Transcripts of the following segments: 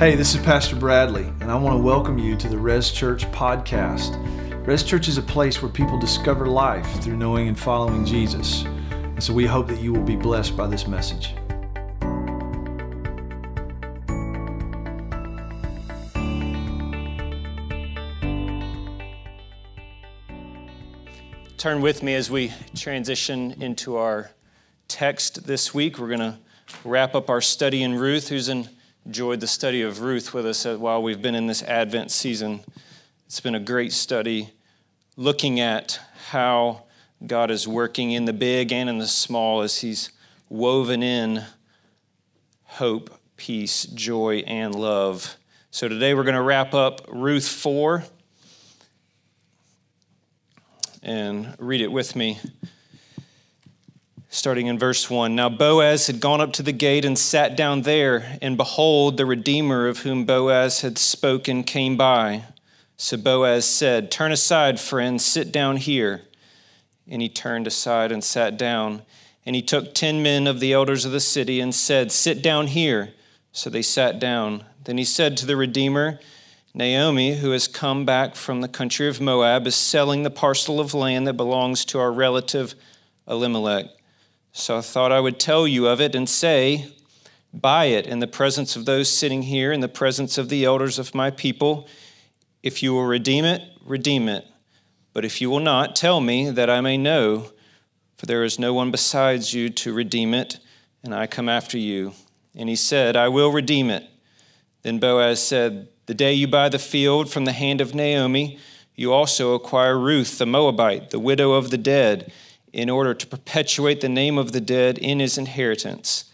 Hey, this is Pastor Bradley, and I want to welcome you to the Res Church podcast. Res Church is a place where people discover life through knowing and following Jesus. And so we hope that you will be blessed by this message. Turn with me as we transition into our text this week. We're going to wrap up our study in Ruth, who's enjoyed the study of Ruth with us while we've been in this Advent season. It's been a great study looking at how God is working in the big and in the small as He's woven in hope, peace, joy, and love. So today we're going to wrap up Ruth 4 and read it with me. Starting in verse 1 Now Boaz had gone up to the gate and sat down there, and behold, the Redeemer of whom Boaz had spoken came by. So Boaz said, Turn aside, friend, sit down here. And he turned aside and sat down. And he took ten men of the elders of the city and said, Sit down here. So they sat down. Then he said to the Redeemer, Naomi, who has come back from the country of Moab, is selling the parcel of land that belongs to our relative Elimelech. So I thought I would tell you of it and say, Buy it in the presence of those sitting here, in the presence of the elders of my people. If you will redeem it, redeem it. But if you will not, tell me that I may know, for there is no one besides you to redeem it, and I come after you. And he said, I will redeem it. Then Boaz said, The day you buy the field from the hand of Naomi, you also acquire Ruth the Moabite, the widow of the dead, in order to perpetuate the name of the dead in his inheritance.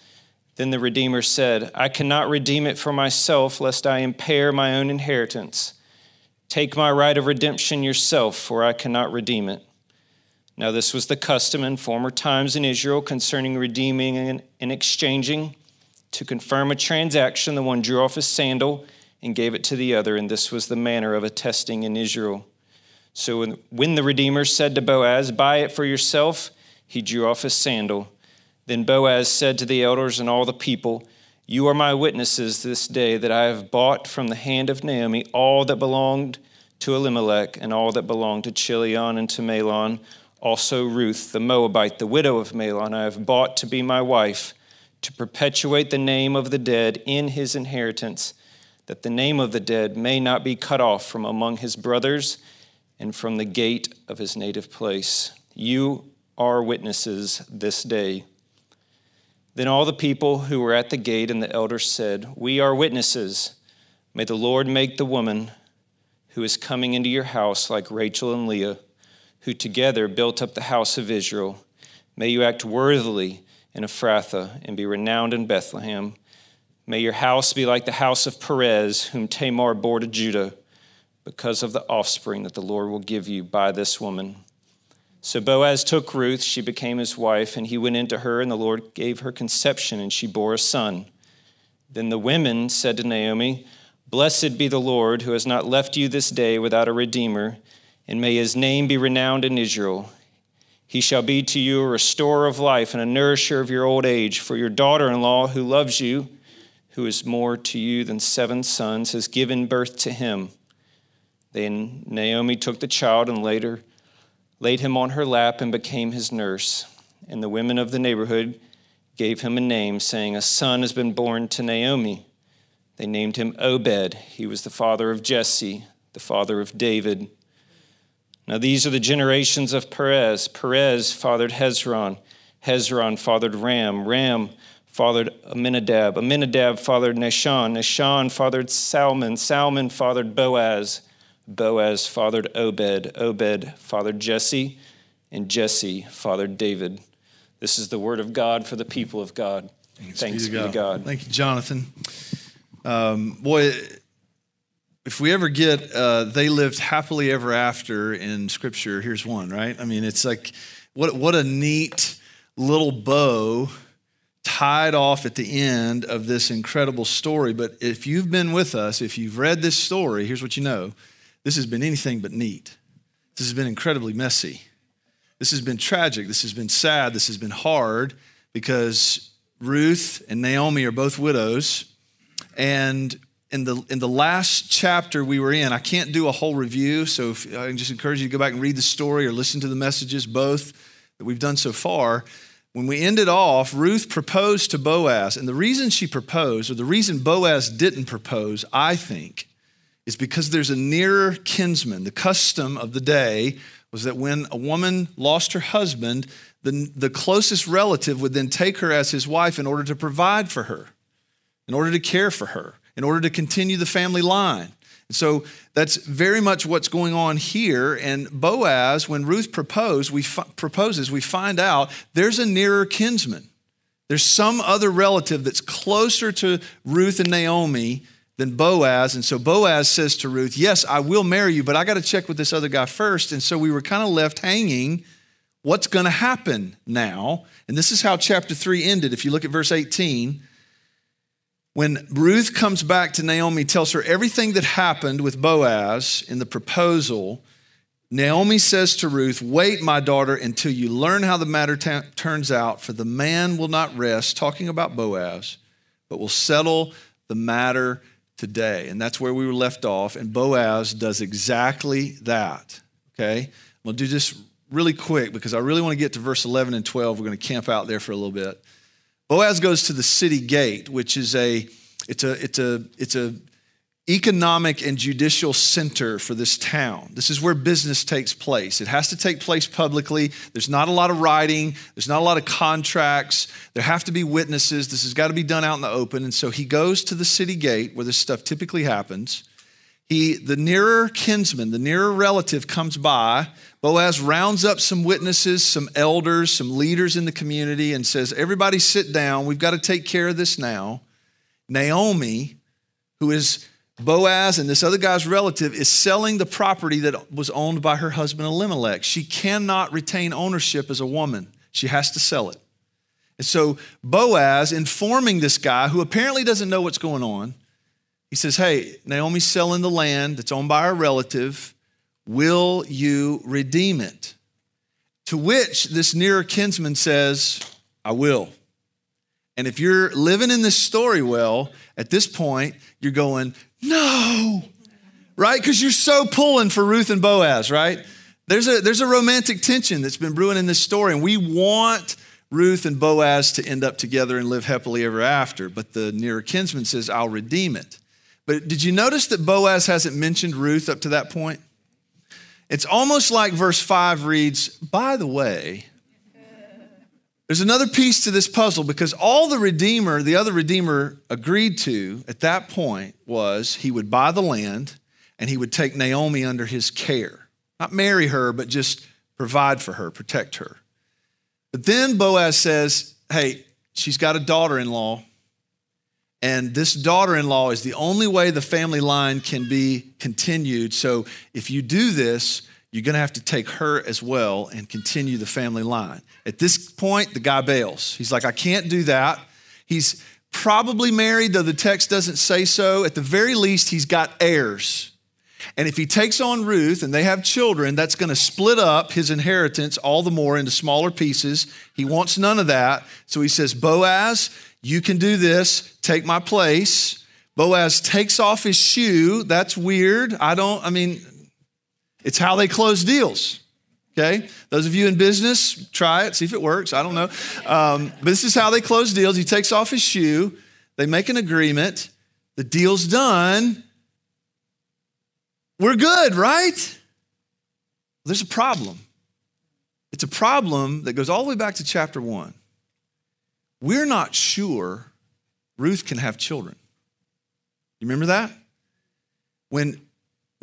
Then the Redeemer said, I cannot redeem it for myself, lest I impair my own inheritance. Take my right of redemption yourself, for I cannot redeem it. Now, this was the custom in former times in Israel concerning redeeming and, exchanging. To confirm a transaction, the one drew off his sandal and gave it to the other, and this was the manner of attesting in Israel. So when the Redeemer said to Boaz, Buy it for yourself, he drew off his sandal. Then Boaz said to the elders and all the people, You are my witnesses this day that I have bought from the hand of Naomi all that belonged to Elimelech and all that belonged to Chilion and to Mahlon, also Ruth, the Moabite, the widow of Mahlon, I have bought to be my wife, to perpetuate the name of the dead in his inheritance, that the name of the dead may not be cut off from among his brothers and from the gate of his native place. You are witnesses this day. Then all the people who were at the gate and the elders said, We are witnesses. May the Lord make the woman who is coming into your house like Rachel and Leah, who together built up the house of Israel. May you act worthily in Ephrathah and be renowned in Bethlehem. May your house be like the house of Perez, whom Tamar bore to Judah because of the offspring that the Lord will give you by this woman. So Boaz took Ruth, she became his wife, and he went into her, and the Lord gave her conception, and she bore a son. Then the women said to Naomi, Blessed be the Lord, who has not left you this day without a redeemer, and may his name be renowned in Israel. He shall be to you a restorer of life and a nourisher of your old age, for your daughter in law, who loves you, who is more to you than seven sons, has given birth to him. Then Naomi took the child and later laid him on her lap and became his nurse. And the women of the neighborhood gave him a name, saying, A son has been born to Naomi. They named him Obed. He was the father of Jesse, the father of David. Now these are the generations of Perez. Perez fathered Hezron. Hezron fathered Ram. Ram fathered Aminadab. Amminadab fathered Nahshon. Nahshon fathered Salmon. Salmon fathered Boaz. Boaz fathered Obed, Obed fathered Jesse, and Jesse fathered David. This is the word of God for the people of God. Thanks, Thanks be, to, God. to God. Thank you, Jonathan. Um, boy, if we ever get uh, they lived happily ever after in Scripture, here's one, right? I mean, it's like what what a neat little bow tied off at the end of this incredible story. But if you've been with us, if you've read this story, here's what you know this has been anything but neat. This has been incredibly messy. This has been tragic. This has been sad. This has been hard because Ruth and Naomi are both widows. And in the in the last chapter we were in, I can't do a whole review, so if, I just encourage you to go back and read the story or listen to the messages, both that we've done so far. When we ended off, Ruth proposed to Boaz, and the reason she proposed, or the reason Boaz didn't propose, I think, is because there's a nearer kinsman. The custom of the day was that when a woman lost her husband, the, the closest relative would then take her as his wife in order to provide for her, in order to care for her, in order to continue the family line. And so that's very much what's going on here. And Boaz, when Ruth proposed, we fi- proposes, we find out there's a nearer kinsman. There's some other relative that's closer to Ruth and Naomi than Boaz. And so Boaz says to Ruth, Yes, I will marry you, but I got to check with this other guy first. And so we were kind of left hanging. What's going to happen now? And this is how chapter 3 ended. If you look at verse 18, when Ruth comes back to Naomi, tells her everything that happened with Boaz in the proposal, Naomi says to Ruth, Wait, my daughter, until you learn how the matter t- turns out, for the man will not rest, talking about Boaz, but will settle the matter today. And that's where we were left off. And Boaz does exactly that. Okay? I'm going to do this really quick because I really want to get to verse 11 and 12. We're going to camp out there for a little bit. Boaz goes to the city gate, which is a it's a it's a it's a economic and judicial center for this town. This is where business takes place. It has to take place publicly. There's not a lot of writing, there's not a lot of contracts. There have to be witnesses. This has got to be done out in the open. And so he goes to the city gate where this stuff typically happens. He the nearer kinsman, the nearer relative comes by Boaz rounds up some witnesses, some elders, some leaders in the community, and says, Everybody sit down. We've got to take care of this now. Naomi, who is Boaz and this other guy's relative, is selling the property that was owned by her husband Elimelech. She cannot retain ownership as a woman, she has to sell it. And so Boaz, informing this guy who apparently doesn't know what's going on, he says, Hey, Naomi's selling the land that's owned by her relative. Will you redeem it? To which this nearer kinsman says, I will. And if you're living in this story well, at this point, you're going, no, right? Because you're so pulling for Ruth and Boaz, right? There's a, there's a romantic tension that's been brewing in this story, and we want Ruth and Boaz to end up together and live happily ever after. But the nearer kinsman says, I'll redeem it. But did you notice that Boaz hasn't mentioned Ruth up to that point? It's almost like verse 5 reads, By the way, there's another piece to this puzzle because all the Redeemer, the other Redeemer, agreed to at that point was he would buy the land and he would take Naomi under his care. Not marry her, but just provide for her, protect her. But then Boaz says, Hey, she's got a daughter in law. And this daughter in law is the only way the family line can be continued. So if you do this, you're going to have to take her as well and continue the family line. At this point, the guy bails. He's like, I can't do that. He's probably married, though the text doesn't say so. At the very least, he's got heirs. And if he takes on Ruth and they have children, that's going to split up his inheritance all the more into smaller pieces. He wants none of that. So he says, Boaz, you can do this, take my place. Boaz takes off his shoe. That's weird. I don't, I mean, it's how they close deals. Okay? Those of you in business, try it, see if it works. I don't know. Um, but this is how they close deals. He takes off his shoe, they make an agreement, the deal's done. We're good, right? There's a problem. It's a problem that goes all the way back to chapter one. We're not sure Ruth can have children. You remember that? When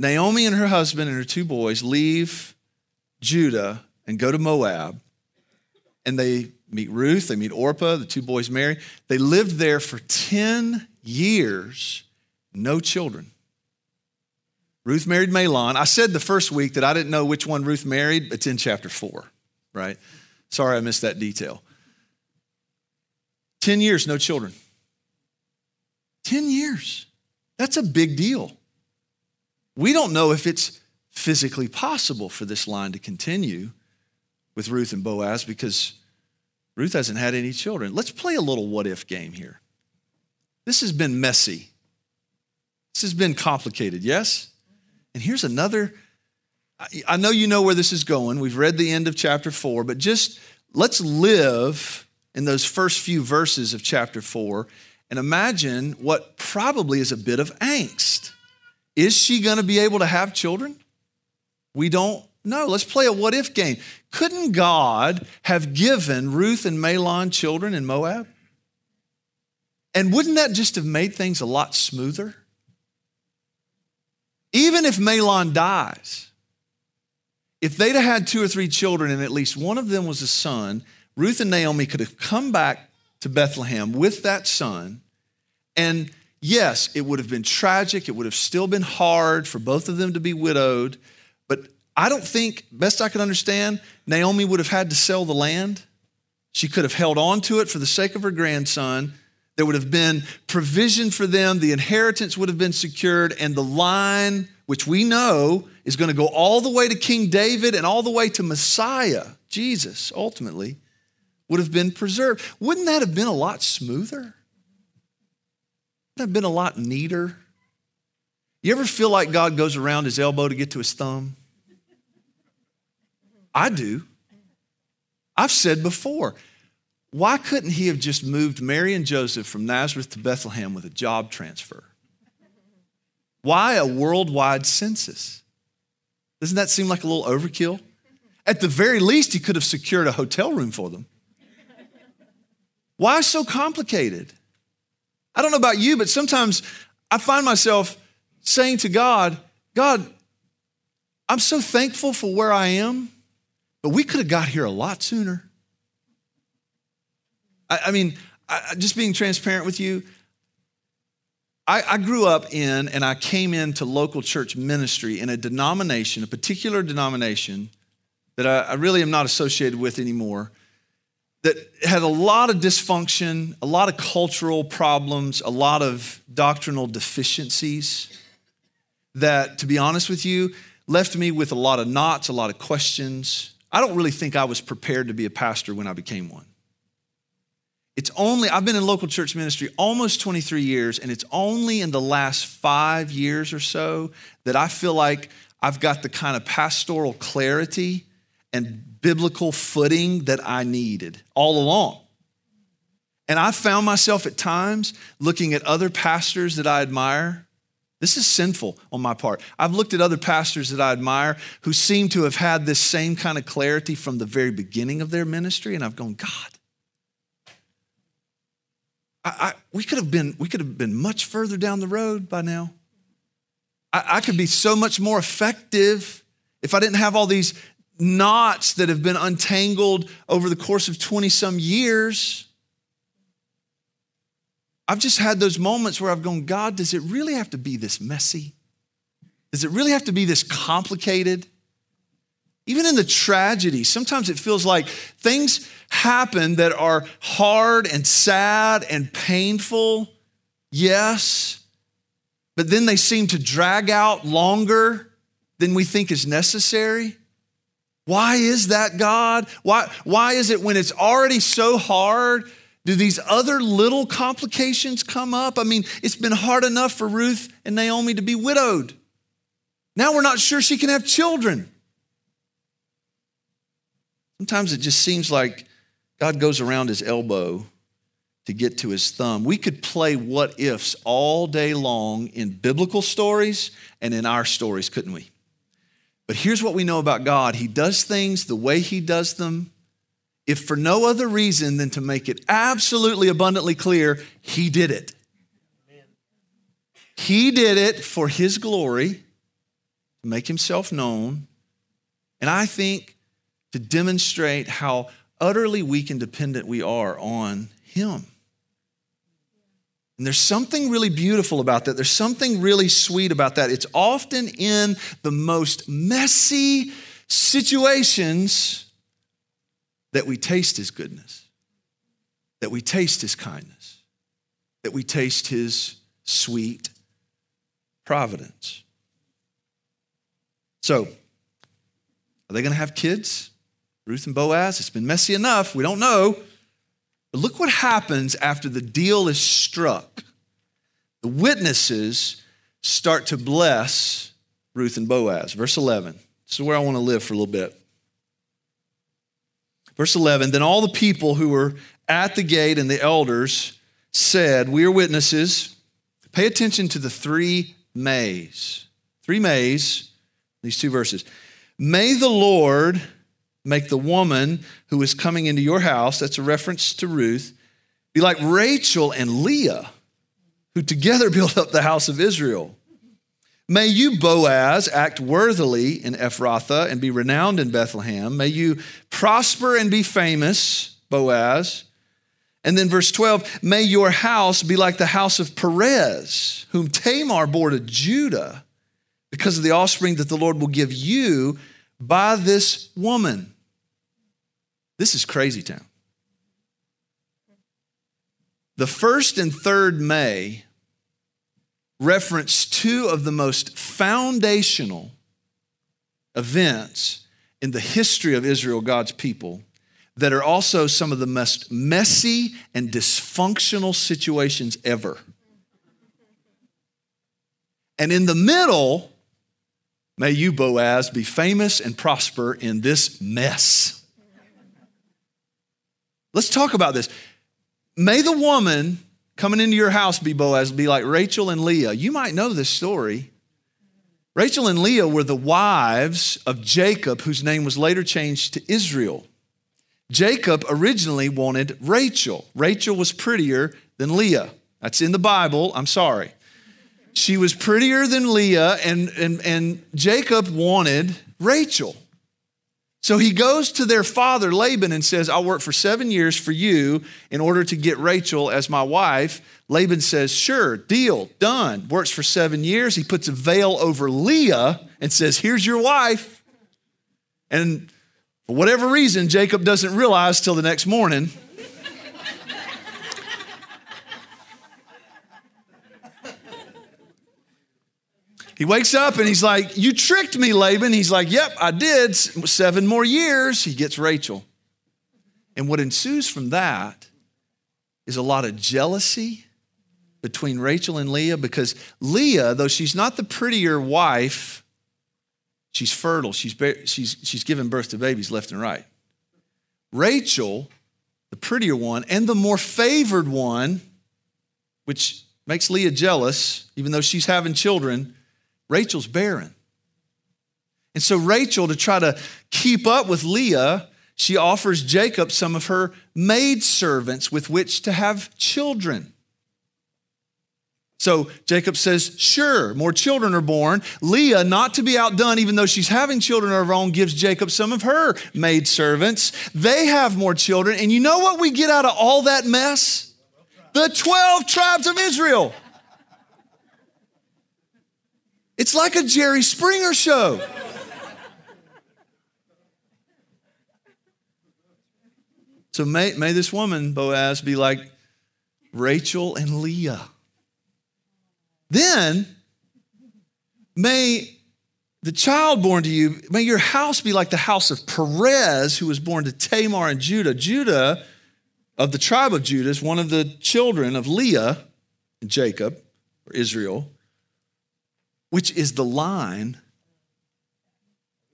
Naomi and her husband and her two boys leave Judah and go to Moab, and they meet Ruth, they meet Orpah, the two boys marry. They lived there for 10 years, no children. Ruth married Mahlon. I said the first week that I didn't know which one Ruth married. It's in chapter four, right? Sorry I missed that detail. 10 years, no children. 10 years. That's a big deal. We don't know if it's physically possible for this line to continue with Ruth and Boaz because Ruth hasn't had any children. Let's play a little what if game here. This has been messy. This has been complicated, yes? And here's another. I know you know where this is going. We've read the end of chapter four, but just let's live in those first few verses of chapter four and imagine what probably is a bit of angst. Is she going to be able to have children? We don't know. Let's play a what if game. Couldn't God have given Ruth and Mahlon children in Moab? And wouldn't that just have made things a lot smoother? Even if Mahlon dies, if they'd have had two or three children and at least one of them was a son, Ruth and Naomi could have come back to Bethlehem with that son. And yes, it would have been tragic. It would have still been hard for both of them to be widowed. But I don't think, best I can understand, Naomi would have had to sell the land. She could have held on to it for the sake of her grandson. There would have been provision for them. The inheritance would have been secured. And the line, which we know is going to go all the way to King David and all the way to Messiah, Jesus, ultimately, would have been preserved. Wouldn't that have been a lot smoother? That been a lot neater? You ever feel like God goes around his elbow to get to his thumb? I do. I've said before, why couldn't he have just moved Mary and Joseph from Nazareth to Bethlehem with a job transfer? Why a worldwide census? Doesn't that seem like a little overkill? At the very least, he could have secured a hotel room for them. Why so complicated? I don't know about you, but sometimes I find myself saying to God, God, I'm so thankful for where I am, but we could have got here a lot sooner. I, I mean, I, just being transparent with you, I, I, grew up in and I came into local church ministry in a denomination, a particular denomination that I, I really am not associated with anymore that had a lot of dysfunction, a lot of cultural problems, a lot of doctrinal deficiencies that, to be honest with you, left me with a lot of knots, a lot of questions. I don't really think I was prepared to be a pastor when I became one. It's only, I've been in local church ministry almost 23 years, and it's only in the last five years or so that I feel like I've got the kind of pastoral clarity and biblical footing that I needed all along. And I found myself at times looking at other pastors that I admire. This is sinful on my part. I've looked at other pastors that I admire who seem to have had this same kind of clarity from the very beginning of their ministry, and I've gone, God, I, I, we could have been we could have been much further down the road by now. I, I could be so much more effective if I didn't have all these knots that have been untangled over the course of 20 some years. I've just had those moments where I've gone, God, does it really have to be this messy? Does it really have to be this complicated? Even in the tragedy, sometimes it feels like things happen that are hard and sad and painful, yes, but then they seem to drag out longer than we think is necessary. Why is that, God? Why, why is it when it's already so hard? Do these other little complications come up? I mean, it's been hard enough for Ruth and Naomi to be widowed. Now we're not sure she can have children. Sometimes it just seems like God goes around his elbow to get to his thumb. We could play what ifs all day long in biblical stories and in our stories, couldn't we? But here's what we know about God He does things the way He does them, if for no other reason than to make it absolutely abundantly clear He did it. He did it for His glory, to make Himself known, and I think to demonstrate how utterly weak and dependent we are on Him. And there's something really beautiful about that. There's something really sweet about that. It's often in the most messy situations that we taste His goodness, that we taste His kindness, that we taste His sweet providence. So, are they going to have kids? Ruth and Boaz? It's been messy enough. We don't know. But look what happens after the deal is struck. The witnesses start to bless Ruth and Boaz. Verse 11. This is where I want to live for a little bit. Verse 11 Then all the people who were at the gate and the elders said, We are witnesses. Pay attention to the three mays. Three mays, these two verses. May the Lord make the woman who is coming into your house, that's a reference to Ruth, be like Rachel and Leah, who together built up the house of Israel. May you, Boaz, act worthily in Ephrathah and be renowned in Bethlehem. May you prosper and be famous, Boaz. And then verse 12, may your house be like the house of Perez, whom Tamar bore to Judah, because of the offspring that the Lord will give you by this woman. This is crazy town. The first and third May reference two of the most foundational events in the history of Israel, God's people, that are also some of the most messy and dysfunctional situations ever. And in the middle, may you, Boaz, be famous and prosper in this mess. Let's talk about this. May the woman coming into your house be Boaz be like Rachel and Leah. You might know this story. Rachel and Leah were the wives of Jacob, whose name was later changed to Israel. Jacob originally wanted Rachel. Rachel was prettier than Leah. That's in the Bible. I'm sorry. She was prettier than Leah, and, and, and Jacob wanted Rachel. So he goes to their father, Laban, and says, I'll work for seven years for you in order to get Rachel as my wife. Laban says, Sure, deal, done. Works for seven years. He puts a veil over Leah and says, Here's your wife. And for whatever reason, Jacob doesn't realize till the next morning He wakes up and he's like, You tricked me, Laban. He's like, Yep, I did. Seven more years. He gets Rachel. And what ensues from that is a lot of jealousy between Rachel and Leah because Leah, though she's not the prettier wife, she's fertile. She's, she's, she's given birth to babies left and right. Rachel, the prettier one, and the more favored one, which makes Leah jealous, even though she's having children, Rachel's barren. And so Rachel, to try to keep up with Leah, she offers Jacob some of her maidservants with which to have children. So Jacob says, Sure, more children are born. Leah, not to be outdone, even though she's having children of her own, gives Jacob some of her maidservants. They have more children. And you know what we get out of all that mess? The 12 tribes of Israel. It's like a Jerry Springer show. So may, may this woman, Boaz, be like Rachel and Leah. Then may the child born to you, may your house be like the house of Perez, who was born to Tamar and Judah. Judah, of the tribe of Judah, is one of the children of Leah and Jacob, or Israel which is the line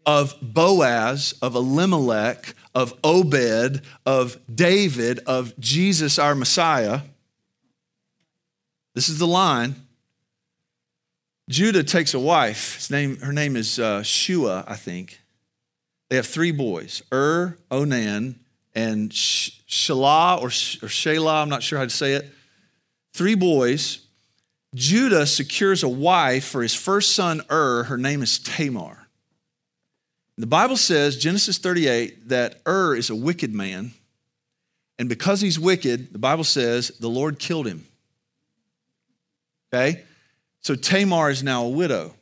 of Boaz, of Elimelech, of Obed, of David, of Jesus, our Messiah. This is the line. Judah takes a wife. His name, her name is uh, Shua, I think. They have three boys Ur, Onan, and Shelah or, or Shelah, I'm not sure how to say it. Three boys. Judah secures a wife for his first son Ur. Her name is Tamar. The Bible says, Genesis 38, that Ur is a wicked man. And because he's wicked, the Bible says the Lord killed him. Okay? So Tamar is now a widow.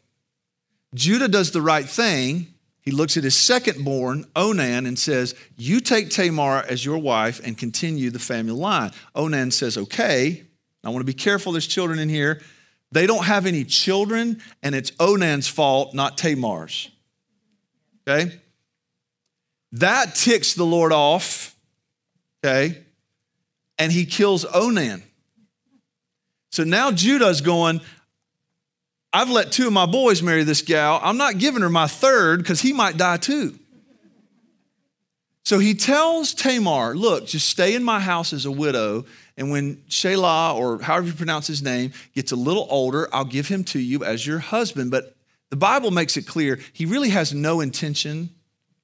Judah does the right thing. He looks at his second born, Onan, and says, You take Tamar as your wife and continue the family line. Onan says, Okay. I want to be careful, there's children in here. They don't have any children, and it's Onan's fault, not Tamar's. Okay? That ticks the Lord off, okay? And he kills Onan. So now Judah's going, I've let two of my boys marry this gal. I'm not giving her my third because he might die too. So he tells Tamar, Look, just stay in my house as a widow. And when Shelah, or however you pronounce his name, gets a little older, I'll give him to you as your husband. But the Bible makes it clear he really has no intention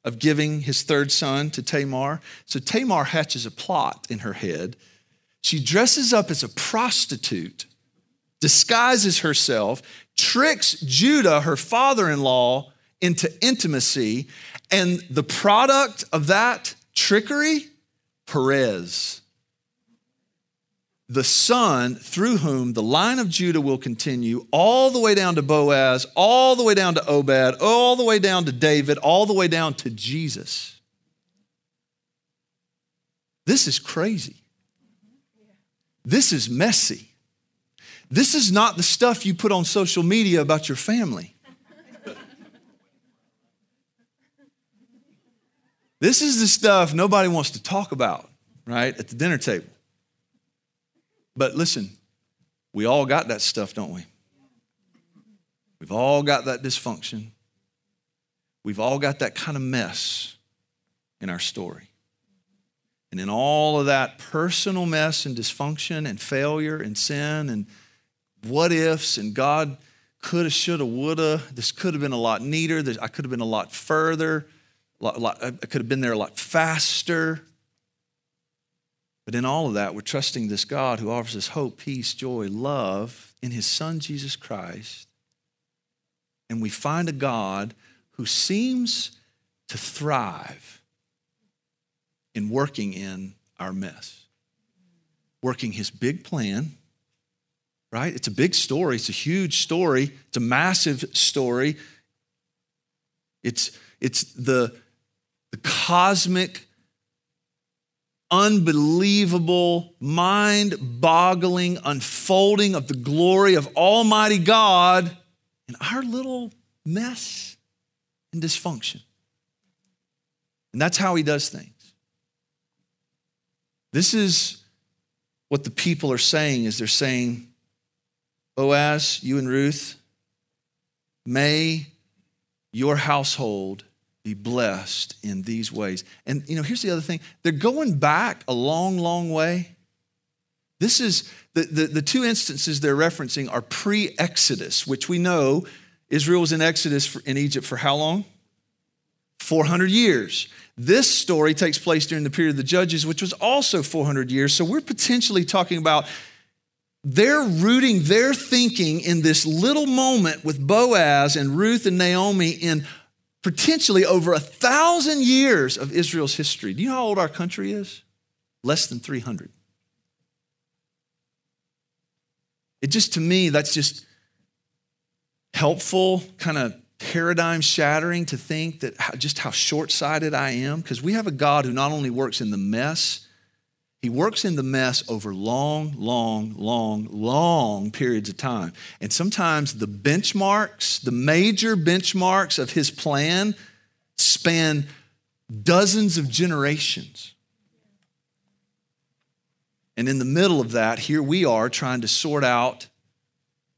of giving his third son to Tamar. So Tamar hatches a plot in her head. She dresses up as a prostitute, disguises herself, tricks Judah, her father in law, into intimacy. And the product of that trickery, Perez, the son through whom the line of Judah will continue all the way down to Boaz, all the way down to Obed, all the way down to David, all the way down to Jesus. This is crazy. This is messy. This is not the stuff you put on social media about your family. This is the stuff nobody wants to talk about, right, at the dinner table. But listen, we all got that stuff, don't we? We've all got that dysfunction. We've all got that kind of mess in our story. And in all of that personal mess and dysfunction and failure and sin and what ifs and God coulda, shoulda, woulda, this could have been a lot neater. I could have been a lot further. I could have been there a lot faster. But in all of that, we're trusting this God who offers us hope, peace, joy, love in his Son, Jesus Christ. And we find a God who seems to thrive in working in our mess, working his big plan, right? It's a big story, it's a huge story, it's a massive story. It's, it's the, the cosmic unbelievable, mind boggling unfolding of the glory of Almighty God in our little mess and dysfunction. And that's how He does things. This is what the people are saying is they're saying, Boaz, you and Ruth, may your household be blessed in these ways. And you know, here's the other thing they're going back a long, long way. This is the, the, the two instances they're referencing are pre Exodus, which we know Israel was in Exodus for, in Egypt for how long? 400 years. This story takes place during the period of the Judges, which was also 400 years. So we're potentially talking about they're rooting their thinking in this little moment with Boaz and Ruth and Naomi in potentially over a thousand years of Israel's history. Do you know how old our country is? Less than 300. It just, to me, that's just helpful, kind of paradigm shattering to think that just how short sighted I am, because we have a God who not only works in the mess, he works in the mess over long, long, long, long periods of time. And sometimes the benchmarks, the major benchmarks of his plan, span dozens of generations. And in the middle of that, here we are trying to sort out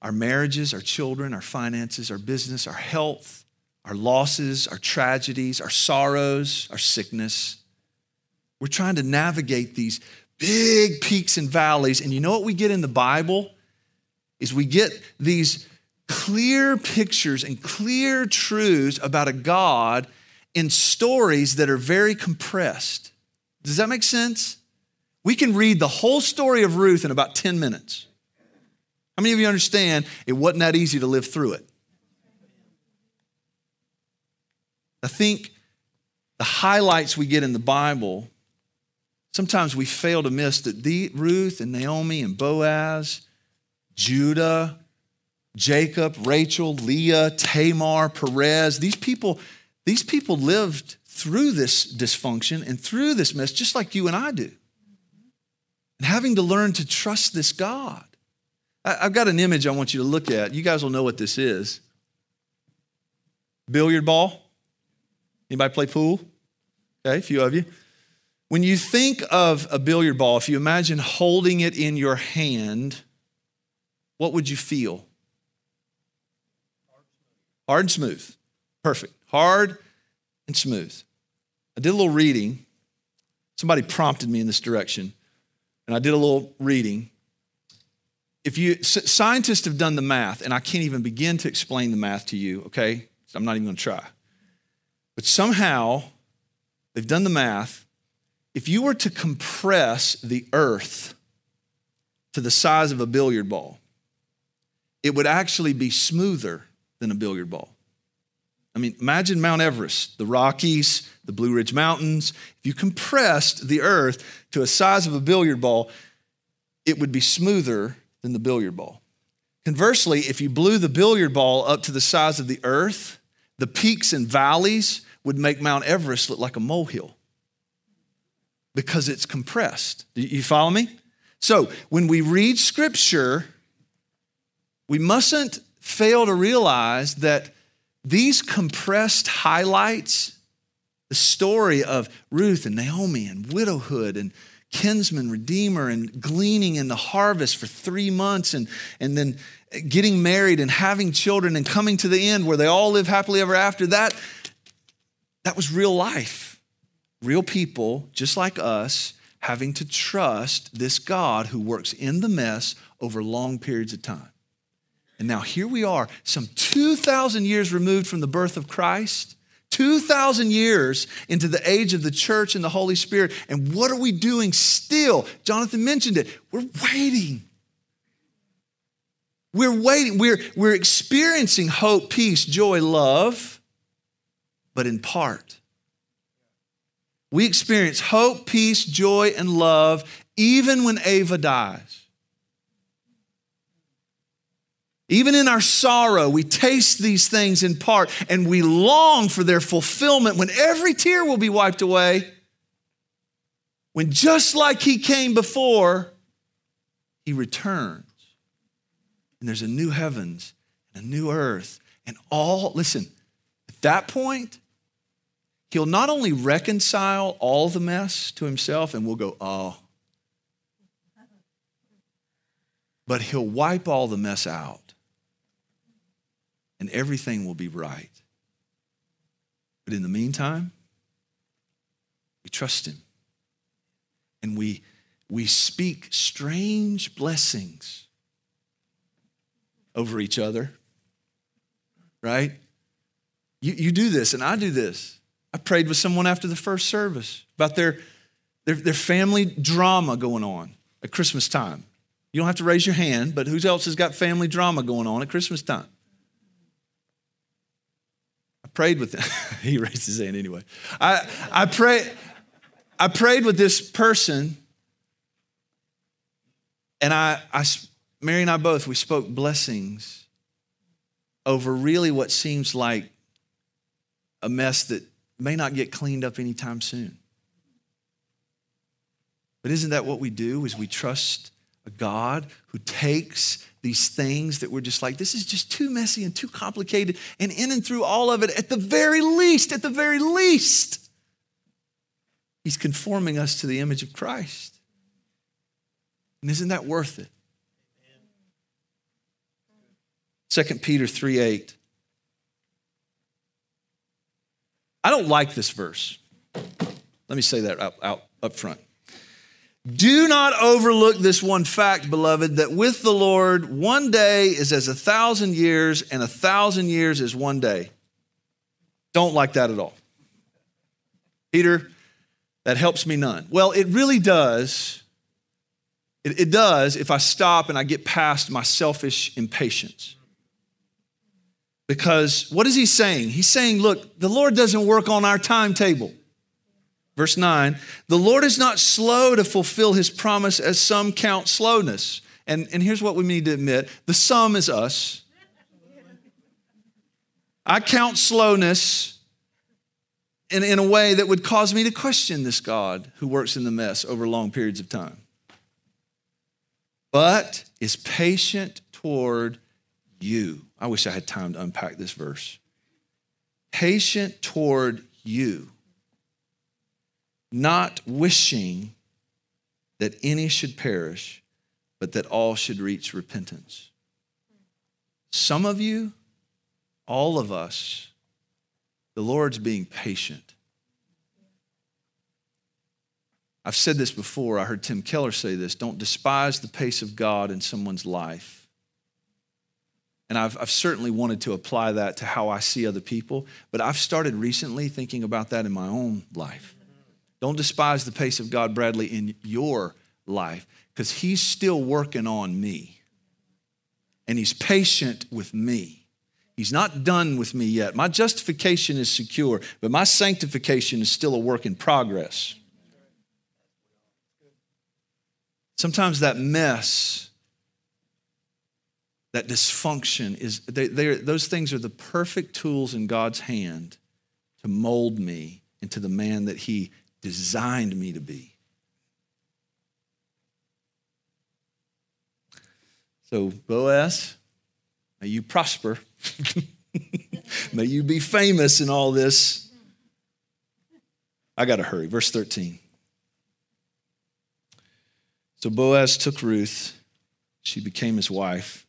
our marriages, our children, our finances, our business, our health, our losses, our tragedies, our sorrows, our sickness. We're trying to navigate these big peaks and valleys. And you know what we get in the Bible? Is we get these clear pictures and clear truths about a God in stories that are very compressed. Does that make sense? We can read the whole story of Ruth in about 10 minutes. How many of you understand it wasn't that easy to live through it? I think the highlights we get in the Bible Sometimes we fail to miss that the, Ruth and Naomi and Boaz, Judah, Jacob, Rachel, Leah, Tamar, Perez, these people, these people lived through this dysfunction and through this mess, just like you and I do. And having to learn to trust this God. I've got an image I want you to look at. You guys will know what this is. Billiard ball. Anybody play pool? Okay, a few of you. When you think of a billiard ball, if you imagine holding it in your hand, what would you feel? Hard and smooth. Perfect. Hard and smooth. I did a little reading. Somebody prompted me in this direction, and I did a little reading. If you scientists have done the math, and I can't even begin to explain the math to you, okay? So I'm not even going to try. But somehow they've done the math. If you were to compress the earth to the size of a billiard ball, it would actually be smoother than a billiard ball. I mean, imagine Mount Everest, the Rockies, the Blue Ridge Mountains. If you compressed the earth to a size of a billiard ball, it would be smoother than the billiard ball. Conversely, if you blew the billiard ball up to the size of the earth, the peaks and valleys would make Mount Everest look like a molehill because it's compressed. You follow me? So when we read scripture, we mustn't fail to realize that these compressed highlights, the story of Ruth and Naomi and widowhood and kinsman, redeemer, and gleaning in the harvest for three months and, and then getting married and having children and coming to the end where they all live happily ever after, that, that was real life. Real people, just like us, having to trust this God who works in the mess over long periods of time. And now here we are, some 2,000 years removed from the birth of Christ, 2,000 years into the age of the church and the Holy Spirit. And what are we doing still? Jonathan mentioned it. We're waiting. We're waiting. We're, we're experiencing hope, peace, joy, love, but in part. We experience hope, peace, joy, and love even when Ava dies. Even in our sorrow, we taste these things in part and we long for their fulfillment when every tear will be wiped away. When just like he came before, he returns. And there's a new heavens and a new earth. And all, listen, at that point, he'll not only reconcile all the mess to himself and we'll go, oh, but he'll wipe all the mess out and everything will be right. But in the meantime, we trust Him and we, we speak strange blessings over each other, right? You, you do this, and I do this. I prayed with someone after the first service about their, their, their family drama going on at Christmas time. You don't have to raise your hand, but who else has got family drama going on at Christmas time? I prayed with him. he raised his hand anyway. I, I, pray, I prayed with this person, and I, I, Mary and I both, we spoke blessings over really what seems like a mess that may not get cleaned up anytime soon. But isn't that what we do is we trust a God who takes these things that we're just like, this is just too messy and too complicated. And in and through all of it, at the very least, at the very least, He's conforming us to the image of Christ. And isn't that worth it? 2 Peter 3 8. I don't like this verse. Let me say that out, out up front. Do not overlook this one fact, beloved, that with the Lord, one day is as a thousand years, and a thousand years is one day. Don't like that at all. Peter, that helps me none. Well, it really does. It, it does if I stop and I get past my selfish impatience. Because what is he saying? He's saying, look, the Lord doesn't work on our timetable. Verse 9, the Lord is not slow to fulfill his promise as some count slowness. And, and here's what we need to admit the some is us. I count slowness in, in a way that would cause me to question this God who works in the mess over long periods of time. But is patient toward you. I wish I had time to unpack this verse. Patient toward you not wishing that any should perish, but that all should reach repentance. Some of you all of us, the Lord's being patient. I've said this before. I heard Tim Keller say this don't despise the pace of God in someone's life. And I've, I've certainly wanted to apply that to how I see other people, but I've started recently thinking about that in my own life. Don't despise the pace of God, Bradley, in your life, because He's still working on me. And He's patient with me. He's not done with me yet. My justification is secure, but my sanctification is still a work in progress. Sometimes that mess, that dysfunction, is they, those things are the perfect tools in God's hand to mold me into the man that He designed me to be. So, Boaz, may you prosper. may you be famous in all this. I got to hurry. Verse 13. So Boaz took Ruth. She became his wife.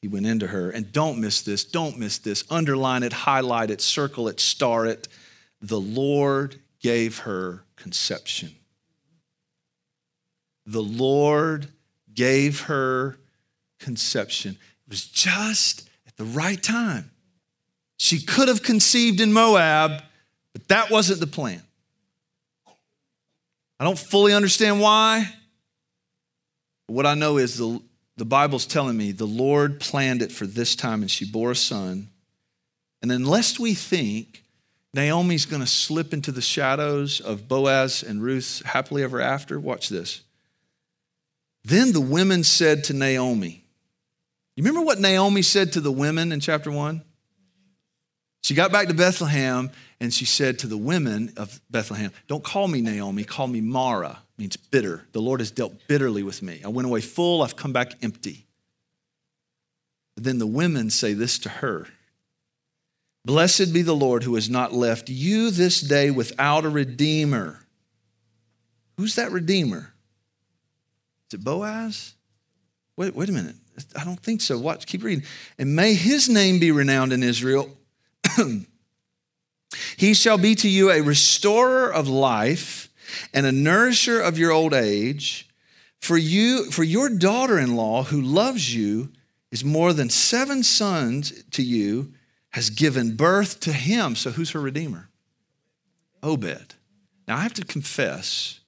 He went into her. And don't miss this. Don't miss this. Underline it, highlight it, circle it, star it. The Lord gave her conception. The Lord gave her conception. It was just at the right time. She could have conceived in Moab, but that wasn't the plan. I don't fully understand why. What I know is the, the Bible's telling me the Lord planned it for this time and she bore a son. And then, lest we think Naomi's going to slip into the shadows of Boaz and Ruth happily ever after, watch this. Then the women said to Naomi, You remember what Naomi said to the women in chapter one? She got back to Bethlehem and she said to the women of Bethlehem, Don't call me Naomi, call me Mara means bitter. The Lord has dealt bitterly with me. I went away full, I've come back empty. But then the women say this to her Blessed be the Lord who has not left you this day without a redeemer. Who's that redeemer? Is it Boaz? Wait, wait a minute. I don't think so. Watch, keep reading. And may his name be renowned in Israel. he shall be to you a restorer of life and a nourisher of your old age. For you, for your daughter-in-law who loves you is more than seven sons to you, has given birth to him. So who's her redeemer? Obed. Now I have to confess,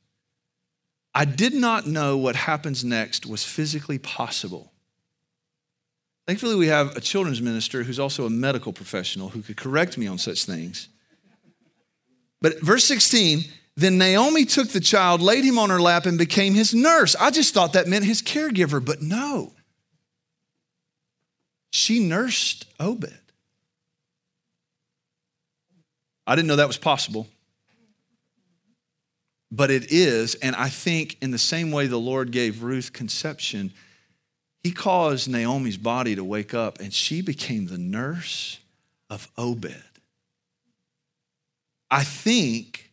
I did not know what happens next was physically possible. Thankfully, we have a children's minister who's also a medical professional who could correct me on such things. But verse 16, then Naomi took the child, laid him on her lap, and became his nurse. I just thought that meant his caregiver, but no. She nursed Obed. I didn't know that was possible. But it is, and I think in the same way the Lord gave Ruth conception, he caused Naomi's body to wake up, and she became the nurse of Obed. I think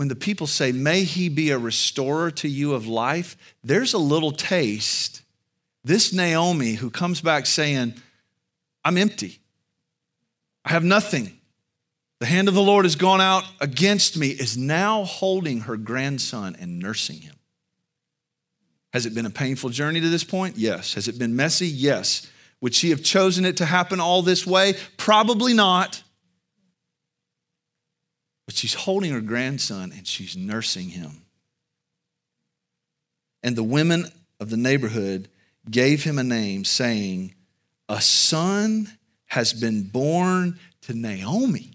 when the people say, May he be a restorer to you of life, there's a little taste. This Naomi who comes back saying, I'm empty, I have nothing. The hand of the Lord has gone out against me, is now holding her grandson and nursing him. Has it been a painful journey to this point? Yes. Has it been messy? Yes. Would she have chosen it to happen all this way? Probably not. But she's holding her grandson and she's nursing him. And the women of the neighborhood gave him a name, saying, A son has been born to Naomi.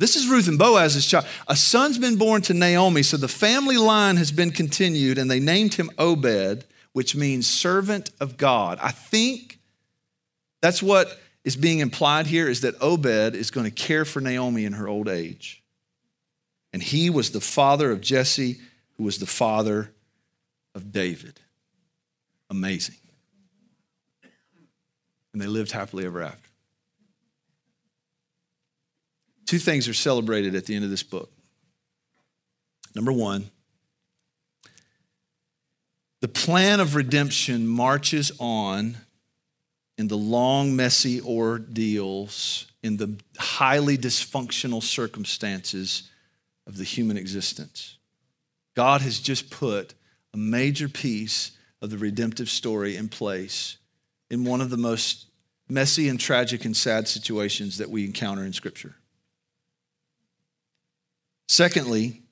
This is Ruth and Boaz's child. A son's been born to Naomi, so the family line has been continued, and they named him Obed, which means servant of God. I think that's what is being implied here is that Obed is going to care for Naomi in her old age. And he was the father of Jesse, who was the father of David. Amazing. And they lived happily ever after. Two things are celebrated at the end of this book. Number one, the plan of redemption marches on in the long, messy ordeals, in the highly dysfunctional circumstances of the human existence. God has just put a major piece of the redemptive story in place in one of the most messy and tragic and sad situations that we encounter in Scripture. Secondly,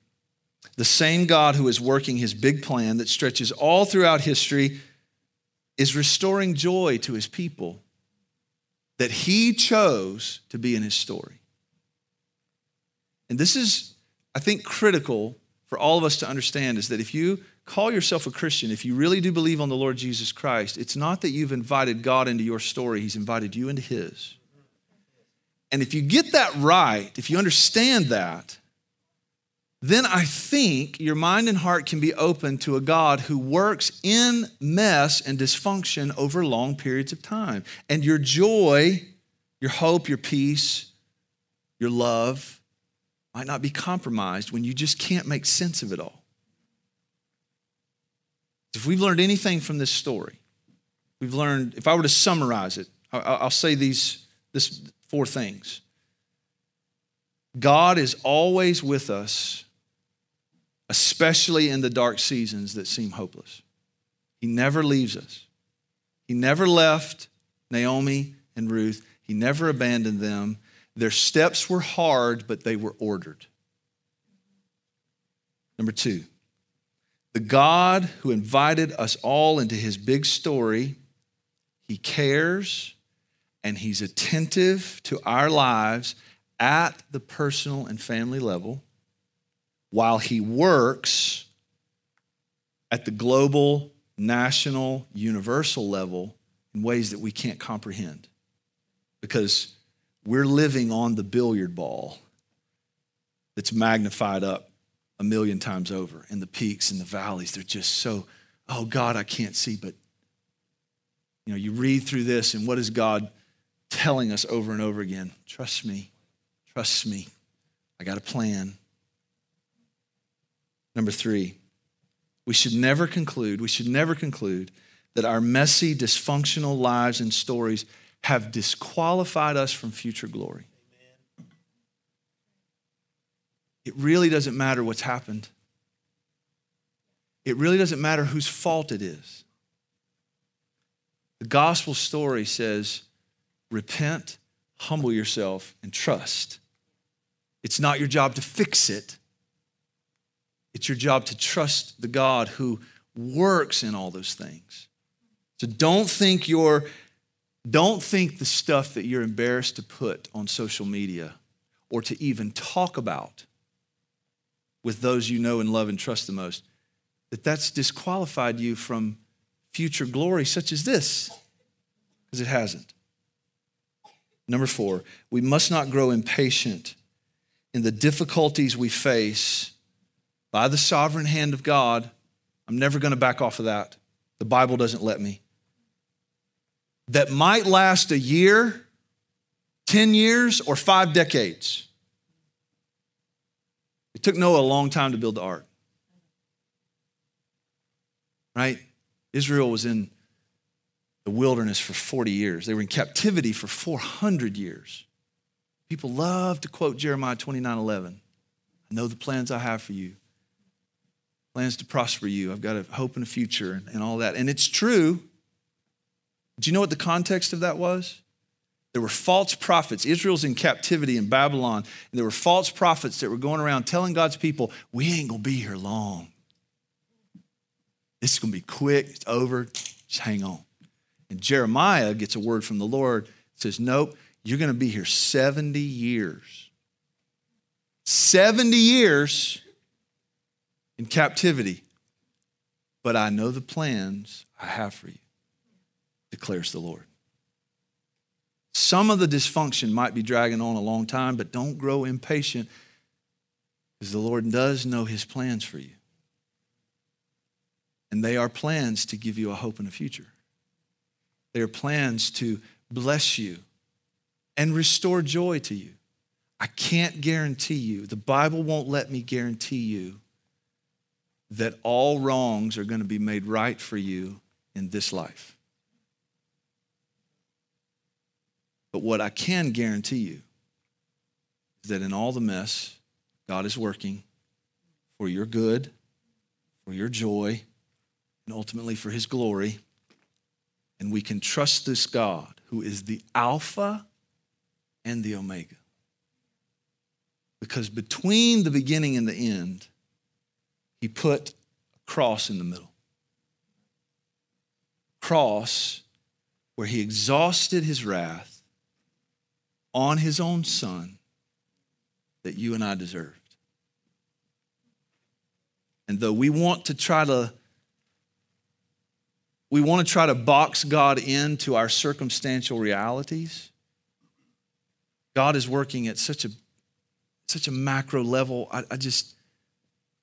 the same God who is working his big plan that stretches all throughout history is restoring joy to his people that he chose to be in his story. And this is, I think, critical for all of us to understand is that if you call yourself a Christian, if you really do believe on the Lord Jesus Christ, it's not that you've invited God into your story, He's invited you into His. And if you get that right, if you understand that, then I think your mind and heart can be open to a God who works in mess and dysfunction over long periods of time. And your joy, your hope, your peace, your love might not be compromised when you just can't make sense of it all. If we've learned anything from this story, we've learned, if I were to summarize it, I'll say these this four things. God is always with us, especially in the dark seasons that seem hopeless. He never leaves us. He never left Naomi and Ruth. He never abandoned them. Their steps were hard, but they were ordered. Number two, the God who invited us all into his big story, he cares and he's attentive to our lives at the personal and family level while he works at the global, national, universal level in ways that we can't comprehend. Because we're living on the billiard ball that's magnified up a million times over. And the peaks and the valleys, they're just so, oh God, I can't see. But, you know, you read through this, and what is God telling us over and over again? Trust me, trust me. I got a plan. Number three, we should never conclude, we should never conclude that our messy, dysfunctional lives and stories have disqualified us from future glory. it really doesn't matter what's happened. It really doesn't matter whose fault it is. The gospel story says repent, humble yourself, and trust. It's not your job to fix it, it's your job to trust the God who works in all those things. So don't think you're don't think the stuff that you're embarrassed to put on social media or to even talk about with those you know and love and trust the most, that that's disqualified you from future glory such as this, because it hasn't. Number four, we must not grow impatient in the difficulties we face by the sovereign hand of God. I'm never going to back off of that. The Bible doesn't let me. That might last a year, 10 years, or five decades. It took Noah a long time to build the ark. Right? Israel was in the wilderness for 40 years. They were in captivity for 400 years. People love to quote Jeremiah 29 11. I know the plans I have for you plans to prosper you. I've got a hope and a future and, and all that. And it's true. Do you know what the context of that was? There were false prophets. Israel's in captivity in Babylon, and there were false prophets that were going around telling God's people, We ain't gonna be here long. This is gonna be quick, it's over, just hang on. And Jeremiah gets a word from the Lord, says, Nope, you're gonna be here 70 years. 70 years in captivity. But I know the plans I have for you, declares the Lord. Some of the dysfunction might be dragging on a long time, but don't grow impatient because the Lord does know his plans for you. And they are plans to give you a hope and a future. They are plans to bless you and restore joy to you. I can't guarantee you, the Bible won't let me guarantee you that all wrongs are going to be made right for you in this life. But what I can guarantee you is that in all the mess, God is working for your good, for your joy, and ultimately for his glory. And we can trust this God who is the Alpha and the Omega. Because between the beginning and the end, he put a cross in the middle. Cross where he exhausted his wrath on his own son that you and I deserved. And though we want to try to we want to try to box God into our circumstantial realities, God is working at such a such a macro level. I, I just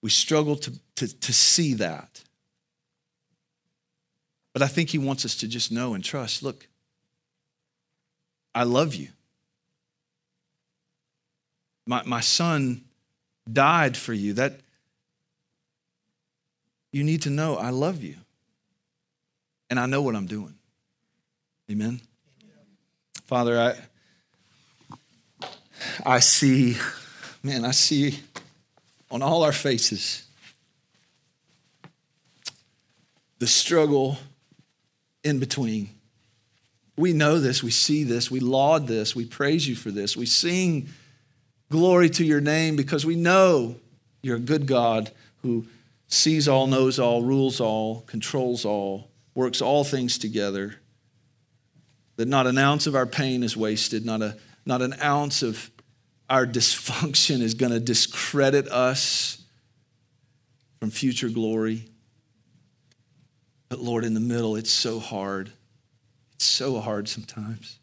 we struggle to, to, to see that. But I think he wants us to just know and trust look, I love you. My, my son died for you. That you need to know I love you. And I know what I'm doing. Amen. Father, I I see, man, I see on all our faces the struggle in between. We know this, we see this, we laud this, we praise you for this, we sing glory to your name because we know you're a good God who sees all, knows all, rules all, controls all, works all things together. That not an ounce of our pain is wasted, not, a, not an ounce of our dysfunction is going to discredit us from future glory. But Lord, in the middle, it's so hard. It's so hard sometimes.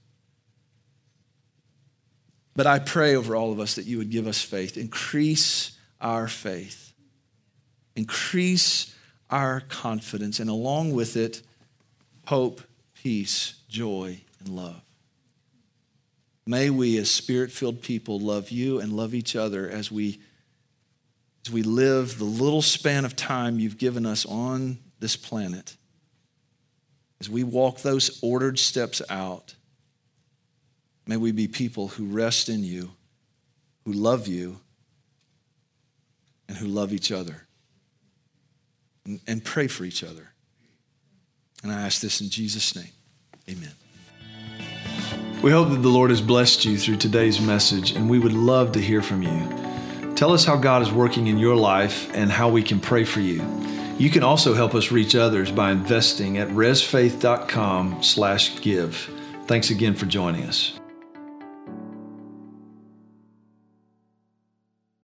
But I pray over all of us that you would give us faith, increase our faith, increase our confidence, and along with it, hope, peace, joy, and love. May we, as spirit filled people, love you and love each other as we, as we live the little span of time you've given us on this planet as we walk those ordered steps out, may we be people who rest in you, who love you, and who love each other, and, and pray for each other. And I ask this in Jesus' name. Amen. We hope that the Lord has blessed you through today's message, and we would love to hear from you. Tell us how God is working in your life and how we can pray for you. You can also help us reach others by investing at resfaith.com slash give. Thanks again for joining us.